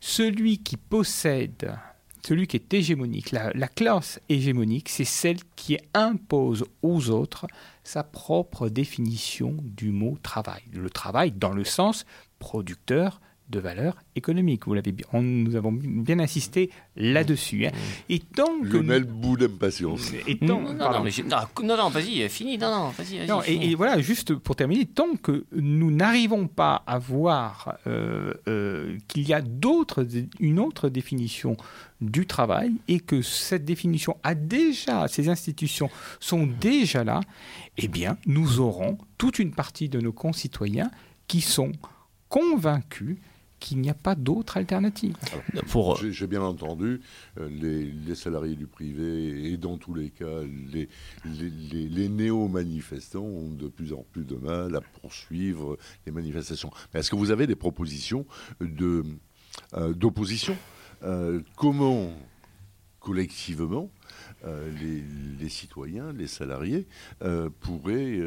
Celui qui possède celui qui est hégémonique, la, classe hégémonique, c'est celle qui impose aux autres sa propre définition du mot travail. Le travail dans le sens producteur, de valeur économique. Vous l'avez nous avons bien insisté là-dessus. Hein. Et tant que Lionel bout d'impatience. [laughs] non, non, non, vas-y, fini. Non, non, vas-y. non, et, voilà, juste pour terminer, tant que nous n'arrivons pas à voir euh, euh, qu'il y a d'autres, une autre définition du travail et que cette définition a déjà, ces institutions sont déjà là, eh bien, nous aurons toute une partie de nos concitoyens qui sont convaincus qu'il n'y a pas d'autre alternative. Pour... J'ai bien entendu, euh, les, salariés du privé et dans tous les cas, les, les, néo-manifestants ont de plus en plus de mal à poursuivre les manifestations. est-ce que vous avez des propositions euh, d'opposition? Euh, Comment, collectivement, les, citoyens, les salariés pourraient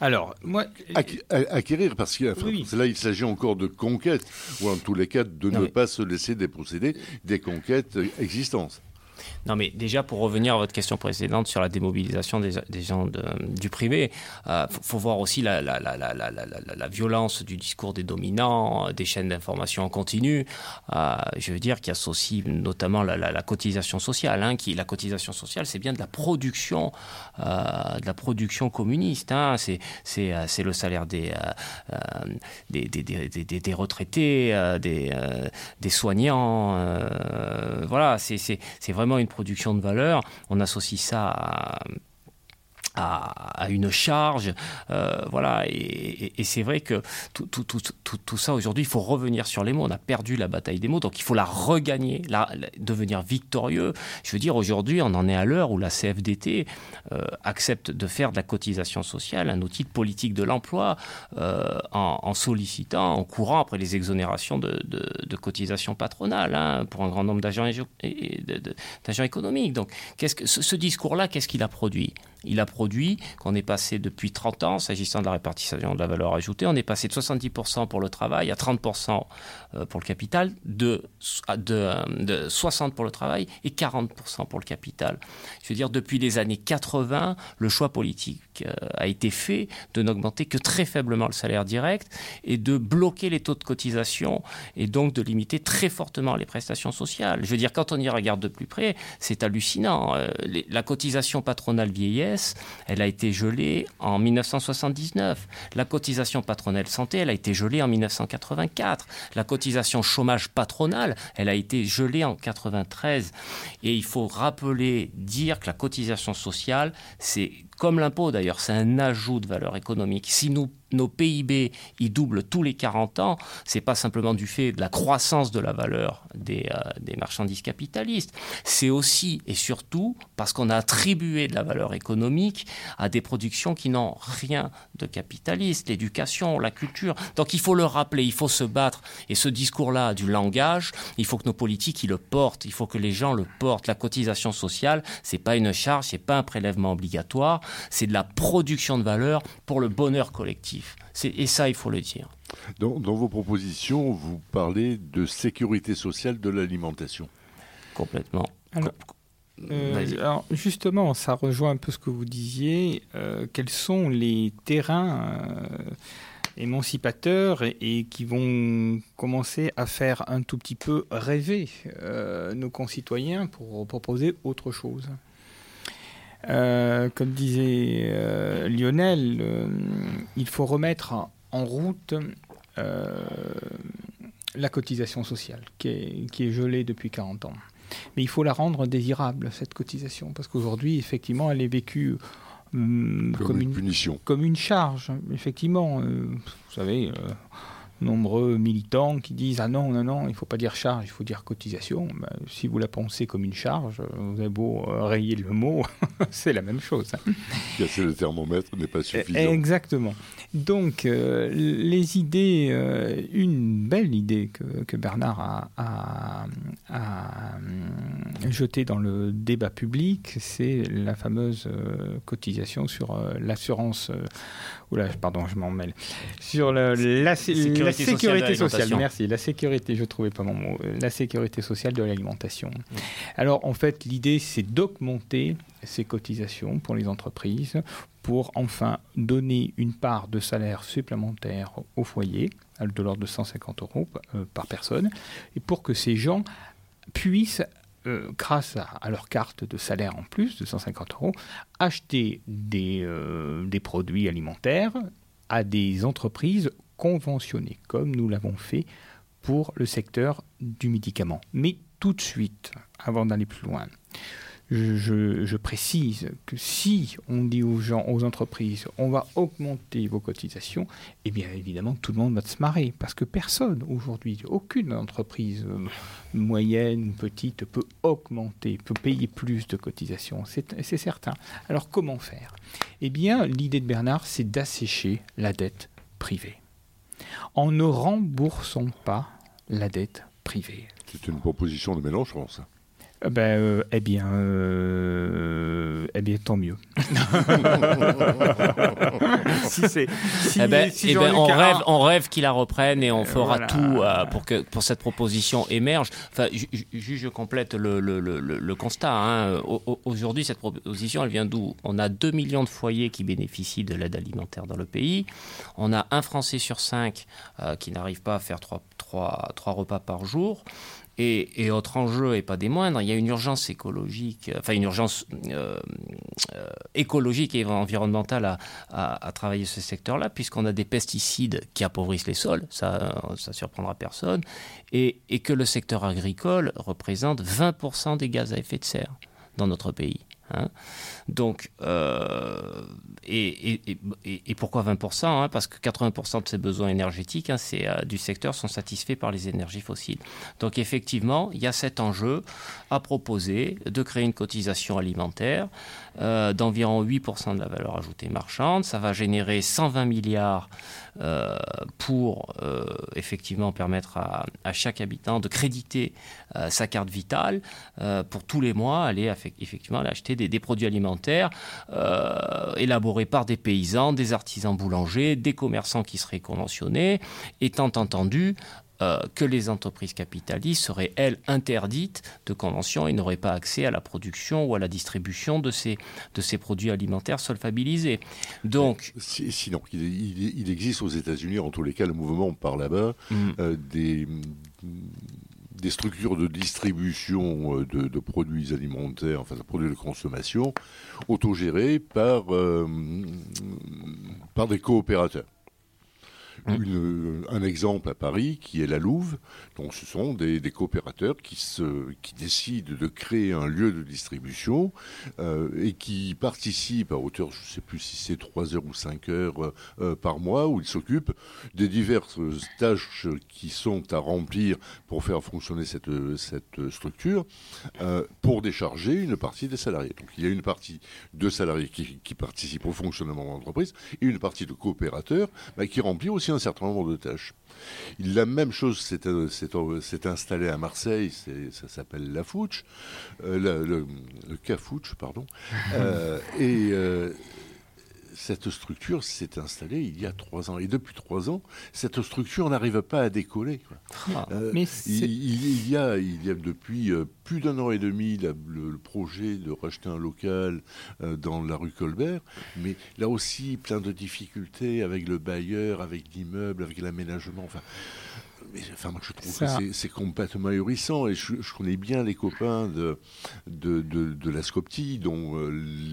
alors, moi. acquérir, parce que là, il s'agit encore de conquête, ou en tous les cas, de ne pas se laisser déposséder des conquêtes existantes. Non, mais déjà, pour revenir à votre question précédente sur la démobilisation des, gens du privé, il euh, faut, voir aussi la, violence du discours des dominants, des chaînes d'information en continu. Euh, je veux dire, qui associe notamment la, cotisation sociale. Hein, la cotisation sociale, c'est bien de la production, euh, de la production communiste. Hein, c'est, le salaire des, retraités, des, des soignants. voilà, c'est, c'est, c'est vraiment une production de valeur, on associe ça à à, une charge. Euh, voilà, et, c'est vrai que tout, tout, tout, tout ça aujourd'hui, il faut revenir sur les mots. On a perdu la bataille des mots, donc il faut la regagner, la, devenir victorieux. Je veux dire, aujourd'hui, on en est à l'heure où la CFDT euh, accepte de faire de la cotisation sociale un outil de politique de l'emploi euh, en, sollicitant, en courant après les exonérations de, de, cotisations patronales hein, pour un grand nombre d'agents économiques. Donc, qu'est-ce que ce discours-là, qu'est-ce qu'il a produit? Il a produit qu'on est passé depuis 30 ans, s'agissant de la répartition de la valeur ajoutée, on est passé de 70% pour le travail à 30% euh, pour le capital, de, de, 60% pour le travail et 40% pour le capital. Je veux dire, depuis les années 80, le choix politique euh, a été fait de n'augmenter que très faiblement le salaire direct et de bloquer les taux de cotisation et donc de limiter très fortement les prestations sociales. Je veux dire, quand on y regarde de plus près, c'est hallucinant. Euh, la cotisation patronale vieillesse, elle a été gelée en 1979. La cotisation patronale santé, elle a été gelée en 1984. La cotisation chômage patronale, elle a été gelée en 93. Et il faut rappeler, dire que la cotisation sociale, c'est comme l'impôt d'ailleurs, c'est un ajout de valeur économique. Si nos PIB ils doublent tous les 40 ans, c'est pas simplement du fait de la croissance de la valeur des, euh, des marchandises capitalistes, c'est aussi et surtout parce qu'on a attribué de la valeur économique à des productions qui n'ont rien de capitaliste, l'éducation, la culture. Donc il faut le rappeler, il faut se battre. Et ce discours-là du langage, il faut que nos politiques le portent, il faut que les gens le portent. La cotisation sociale, c'est pas une charge, c'est pas un prélèvement obligatoire, c'est de la production de valeur pour le bonheur collectif. Et ça, il faut le dire. Dans, vos propositions, vous parlez de sécurité sociale de l'alimentation. Complètement. Euh, alors, justement, ça rejoint un peu ce que vous disiez. Euh, quels sont les terrains euh, émancipateurs et, qui vont commencer à faire un tout petit peu rêver nos concitoyens pour proposer autre chose? Euh, comme disait euh, Lionel, euh, il faut remettre en route la cotisation sociale qui est, qui est, gelée depuis 40 ans. Mais il faut la rendre désirable, cette cotisation, parce qu'aujourd'hui, effectivement, elle est vécue hum, comme, une, punition. Comme une charge, effectivement. vous savez nombreux militants qui disent ah non non non il faut pas dire charge il faut dire cotisation. Ben, si vous la pensez comme une charge vous avez beau euh, rayer le mot [laughs] c'est la même chose hein. casser le thermomètre n'est pas suffisant. exactement. Donc euh, les idées euh, une belle idée que, que Bernard a, a, a, jetée dans le débat public c'est la fameuse cotisation sur l'assurance oula pardon je m'en mêle sur la, sécurité sociale, merci. La sécurité, je trouvais pas mon mot. La sécurité sociale de l'alimentation. Alors, en fait, l'idée, c'est d'augmenter ces cotisations pour les entreprises pour enfin donner une part de salaire supplémentaire au foyer, de l'ordre de 150 euros euh, par personne, et pour que ces gens puissent euh, grâce à, leur carte de salaire en plus de 150 euros, acheter des, euh, des produits alimentaires à des entreprises conventionné, comme nous l'avons fait pour le secteur du médicament. Mais tout de suite, avant d'aller plus loin, je, précise que si on dit aux gens, aux entreprises, on va augmenter vos cotisations, eh bien évidemment tout le monde va se marrer parce que personne aujourd'hui, aucune entreprise euh, moyenne petite peut augmenter, peut payer plus de cotisations, c'est certain. Alors comment faire? Eh bien l'idée de Bernard, c'est d'assécher la dette privée en ne remboursant pas la dette privée. C'est une proposition de Mélenchon, ça. Euh, ben, euh, eh bien, euh, eh bien, tant mieux. [laughs] si c'est, eh ben, eh ben, on, rêve, on rêve qu'il la reprenne et on fera tout pour que pour cette proposition émerge. Enfin, juste je complète le, le, le, le constat. Hein. Aujourd'hui, cette proposition, elle vient d'où? On a 2 millions de foyers qui bénéficient de l'aide alimentaire dans le pays. On a un Français sur cinq qui n'arrive pas à faire trois, trois, trois repas par jour. Et, autre enjeu, et pas des moindres, il y a une urgence écologique, enfin une urgence euh, euh, écologique et environnementale à, travailler ce secteur-là, puisqu'on a des pesticides qui appauvrissent les sols, ça, ça surprendra personne, et, que le secteur agricole représente 20% des gaz à effet de serre dans notre pays. Hein. Donc, euh, et, pourquoi 20% hein, Parce que 80% de ces besoins énergétiques hein, euh, du secteur sont satisfaits par les énergies fossiles. Donc, effectivement, il y a cet enjeu à proposer de créer une cotisation alimentaire euh, d'environ 8% de la valeur ajoutée marchande. Ça va générer 120 milliards euh, pour effectivement permettre à, chaque habitant de créditer sa carte vitale pour tous les mois aller effectivement acheter des, des produits alimentaires élaborés par des paysans, des artisans boulangers, des commerçants qui seraient conventionnés, étant entendu euh, que les entreprises capitalistes seraient, elles, interdites de convention et n'auraient pas accès à la production ou à la distribution de ces, de ces produits alimentaires solvabilisés. Donc, sinon, il, existe aux États-Unis, en tous les cas, le mouvement par là-bas, mm. euh, des des structures de distribution euh, de, produits alimentaires, enfin de produits de consommation, autogérées par, par des coopérateurs. Mmh. un exemple à Paris qui est la Louve. Ce sont des, coopérateurs qui, décident de créer un lieu de distribution euh, et qui participent à hauteur, je ne sais plus si c'est 3 heures ou 5 heures euh, par mois, où ils s'occupent des diverses tâches qui sont à remplir pour faire fonctionner cette, structure, euh, pour décharger une partie des salariés. Donc, il y a une partie de salariés qui, qui participent au fonctionnement de l'entreprise et une partie de coopérateurs bah, qui remplit aussi un certain nombre de tâches. La même chose s'est euh, installée à Marseille, ça s'appelle la Fouche, euh, le, le Cafouche, pardon. [laughs] Euh, et cette structure s'est installée il y a trois ans. Et depuis trois ans, cette structure n'arrive pas à décoller. Ah. Euh, mais il, y a, il y a depuis euh, plus d'un an et demi le, projet de racheter un local euh, dans la rue Colbert, mais là aussi plein de difficultés avec le bailleur, avec l'immeuble, avec l'aménagement. Enfin, mais, enfin, moi, je trouve que c'est complètement ahurissant. Et je, connais bien les copains de, de, de, la Scopti, dont euh,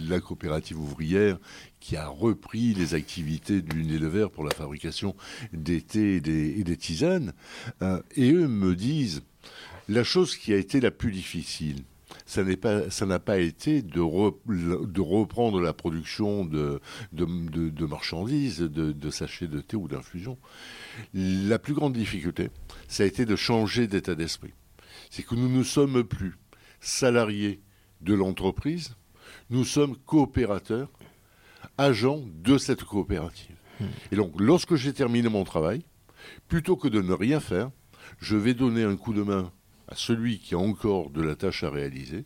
la coopérative ouvrière, qui a repris les activités du Unilever pour la fabrication des thés et des, tisanes. Euh, et eux me disent, la chose qui a été la plus difficile, ça n'a pas, été de, reprendre la production de, de, de marchandises, de, sachets de thé ou d'infusion. La plus grande difficulté, ça a été de changer d'état d'esprit. C'est que nous ne sommes plus salariés de l'entreprise, nous sommes coopérateurs, agents de cette coopérative. Et donc, lorsque j'ai terminé mon travail, plutôt que de ne rien faire, je vais donner un coup de main à celui qui a encore de la tâche à réaliser,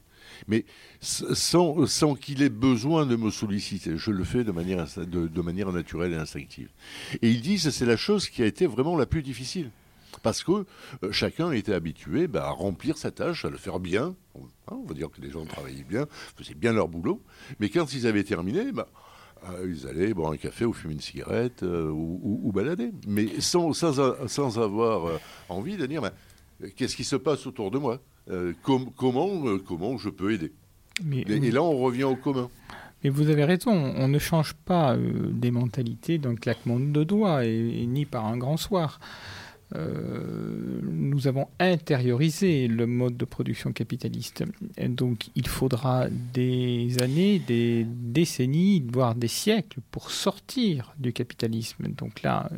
mais sans, sans qu'il ait besoin de me solliciter. Je le fais de manière, de, manière naturelle et instinctive. Et ils disent que c'est la chose qui a été vraiment la plus difficile. Parce que euh, chacun était habitué bah, à remplir sa tâche, à le faire bien. Hein, on va dire que les gens travaillaient bien, faisaient bien leur boulot. Mais quand ils avaient terminé, bah, euh, ils allaient boire un café ou fumer une cigarette euh, ou, balader. Mais sans, sans, sans avoir envie de dire bah, qu'est-ce qui se passe autour de moi euh, comment, euh, comment je peux aider et, là, on revient au commun. Mais vous avez raison, on ne change pas euh, des mentalités d'un claquement de doigts et, ni par un grand soir. nous avons intériorisé le mode de production capitaliste. donc il faudra des années, des décennies, voire des siècles pour sortir du capitalisme. Donc là,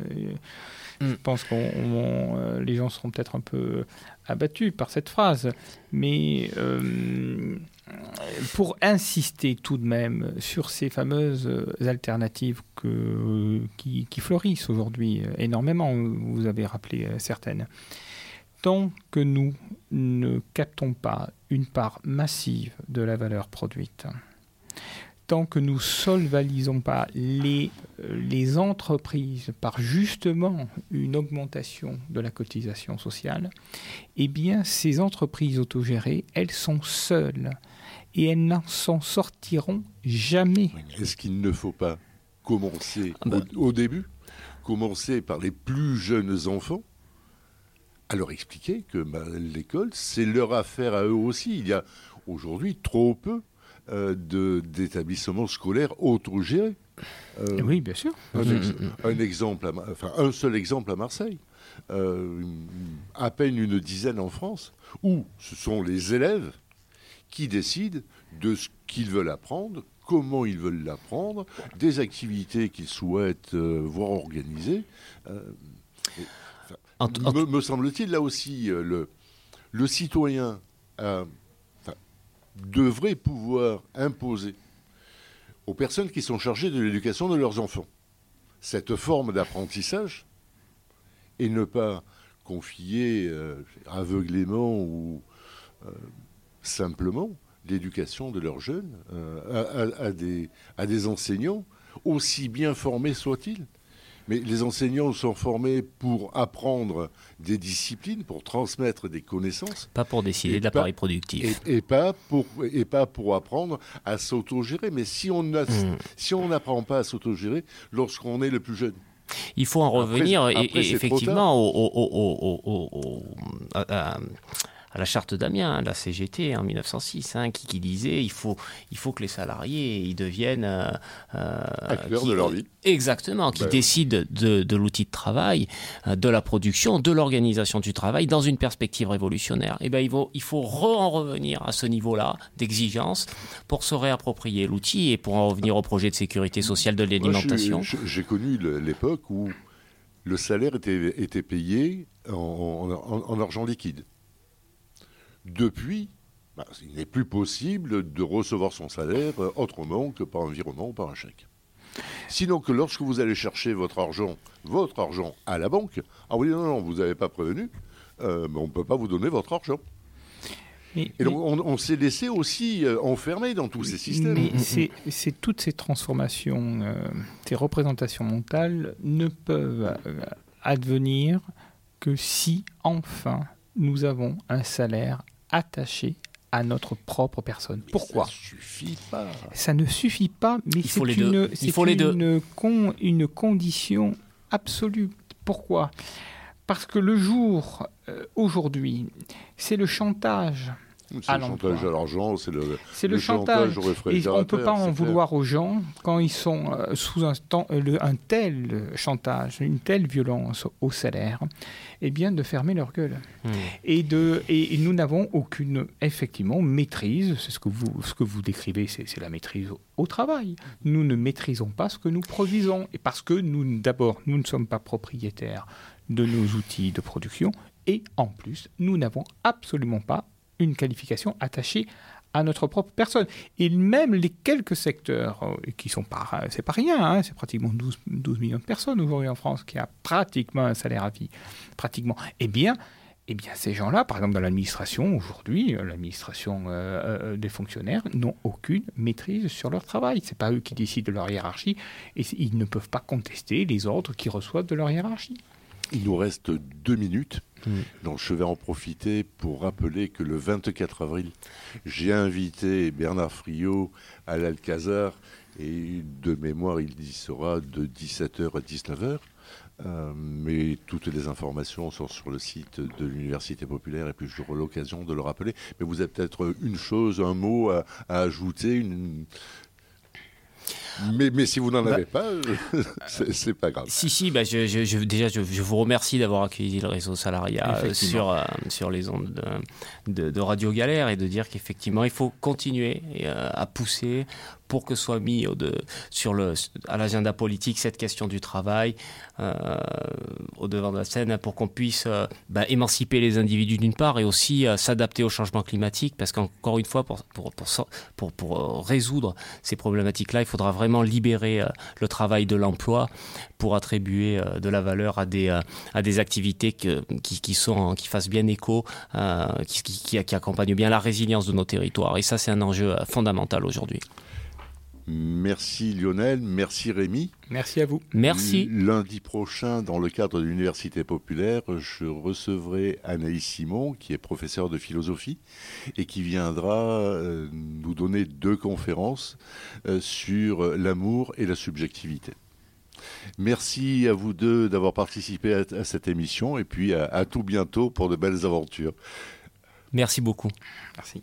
mm. pense que les gens seront peut-être un peu abattu par cette phrase, mais euh, pour insister tout de même sur ces fameuses alternatives que, qui, fleurissent aujourd'hui énormément, vous avez rappelé euh, certaines, tant que nous ne captons pas une part massive de la valeur produite, tant que nous solvalisons pas les, euh, les entreprises par justement une augmentation de la cotisation sociale, eh bien ces entreprises autogérées, elles sont seules et elles n'en s'en sortiront jamais. Est-ce qu'il ne faut pas commencer Ah bah. au, au début, commencer par les plus jeunes enfants à leur expliquer que bah, l'école, c'est leur affaire à eux aussi. Il y a aujourd'hui trop peu d'établissements scolaires autogérés. Euh, Oui, bien sûr. un, Mm, ex- mm, mm. un exemple, à enfin un seul exemple à Marseille, Euh, à peine une dizaine en France, où ce sont les élèves qui décident de ce qu'ils veulent apprendre, comment ils veulent l'apprendre, des activités qu'ils souhaitent euh, voir organisées. Euh, et, enfin, me, me semble-t-il, là aussi, euh, le, le citoyen a- devrait pouvoir imposer aux personnes qui sont chargées de l'éducation de leurs enfants cette forme d'apprentissage et ne pas confier euh, aveuglément ou euh, simplement l'éducation de leurs jeunes euh, à, des enseignants, aussi bien formés soient-ils. Mais les enseignants sont formés pour apprendre des disciplines, pour transmettre des connaissances, Pas pour décider de l'appareil productif. et, et pas pour, et pas pour apprendre à s'autogérer. Mais si on n'a- Mm. si n'apprend pas à s'autogérer lorsqu'on est le plus jeune, Il faut en revenir après, effectivement au- à, à- la charte d'Amiens, la CGT en 1906, hein, qui, qui disait il faut, il faut que les salariés ils deviennent euh, euh, Acteurs qui- de leur vie. Exactement, qui Ben décident de, de l'outil de travail, euh, de la production, de l'organisation du travail dans une perspective révolutionnaire. Et ben il faut, il faut re- en revenir à ce niveau-là d'exigence pour se réapproprier l'outil et pour en revenir au projet de sécurité sociale de l'alimentation. J'ai connu l'époque où le salaire était, était payé en, en- en argent liquide. Depuis, bah, il n'est plus possible de recevoir son salaire euh, autrement que par un virement ou par un chèque. Sinon que lorsque vous allez chercher votre argent, votre argent à la banque, ah oui, non, non, vous n'avez pas prévenu, euh, mais on ne peut pas vous donner votre argent. Mais- Et donc on, on s'est laissé aussi euh, enfermer dans tous ces systèmes. Mais c'est toutes ces transformations, euh, ces représentations mentales ne peuvent advenir que si enfin nous avons un salaire attaché à notre propre personne. Pourquoi Ça suffit pas. Ça ne suffit pas, mais c'est con- une condition absolue. Pourquoi? Parce que le jour, euh, aujourd'hui, c'est le chantage. C'est le chantage à l'argent, c'est le, C'est le, chantage. Et on ne peut pas en clair. vouloir aux gens quand ils sont euh, sous un, temps- euh, le- un tel chantage, une telle violence au salaire, eh bien de fermer leur gueule. Hmm. Et, de, et, et nous n'avons aucune, effectivement, maîtrise. C'est ce que vous, ce que vous décrivez, c'est c'est la maîtrise au, au travail. Nous ne maîtrisons pas ce que nous produisons. Et parce que nous, d'abord, nous ne sommes pas propriétaires de nos outils de production. Et en plus, nous n'avons absolument pas une qualification attachée à notre propre personne. Et même les quelques secteurs euh, qui sont pas, c'est pas rien, hein, c'est pratiquement 12, 12 millions de personnes aujourd'hui en France qui a pratiquement un salaire à vie, pratiquement. Eh bien, eh bien, ces gens-là, par exemple dans l'administration, aujourd'hui, euh, l'administration euh, des fonctionnaires n'ont aucune maîtrise sur leur travail. C'est pas eux qui décident de leur hiérarchie et ils ne peuvent pas contester les ordres qu'ils reçoivent de leur hiérarchie. Il nous reste deux minutes. Mm. Donc je vais en profiter pour rappeler que le 24 avril, j'ai invité Bernard Friot à l'Alcazar et de mémoire, il y sera de 17h à 19h. Euh, mais toutes les informations sont sur le site de l'Université populaire et puis j'aurai l'occasion de le rappeler. Mais vous avez peut-être une chose, un mot à, à ajouter, une... mais, mais si vous n'en Bah- avez pas, euh, [laughs] c'est c'est pas grave. Si, si, bah, je, je- je- déjà, je, je vous remercie d'avoir accueilli le réseau salariat euh, sur, euh, sur les ondes de, de- de Radio Galère et de dire qu'effectivement, il faut continuer euh, à pousser pour que soit mis sur le, à l'agenda politique cette question du travail euh, au devant de la scène pour qu'on puisse euh, bah, émanciper les individus d'une part et aussi euh, s'adapter au changement climatique parce qu'encore une fois, pour, pour, pour, pour, résoudre ces problématiques-là, il faudra vraiment libérer le travail de l'emploi pour attribuer de la valeur à des, à des activités qui, qui, sont, qui fassent bien écho, qui, qui, qui- accompagnent bien la résilience de nos territoires. Et ça, c'est un enjeu fondamental aujourd'hui. Merci Lionel, merci Rémi. Merci à vous. Merci. Lundi prochain, dans le cadre de l'Université populaire, je recevrai Anaïs Simon, qui est professeure de philosophie et qui viendra euh, nous donner deux conférences euh, sur l'amour et la subjectivité. Merci à vous deux d'avoir participé à, cette émission et puis à, à tout bientôt pour de belles aventures. Merci beaucoup. Merci.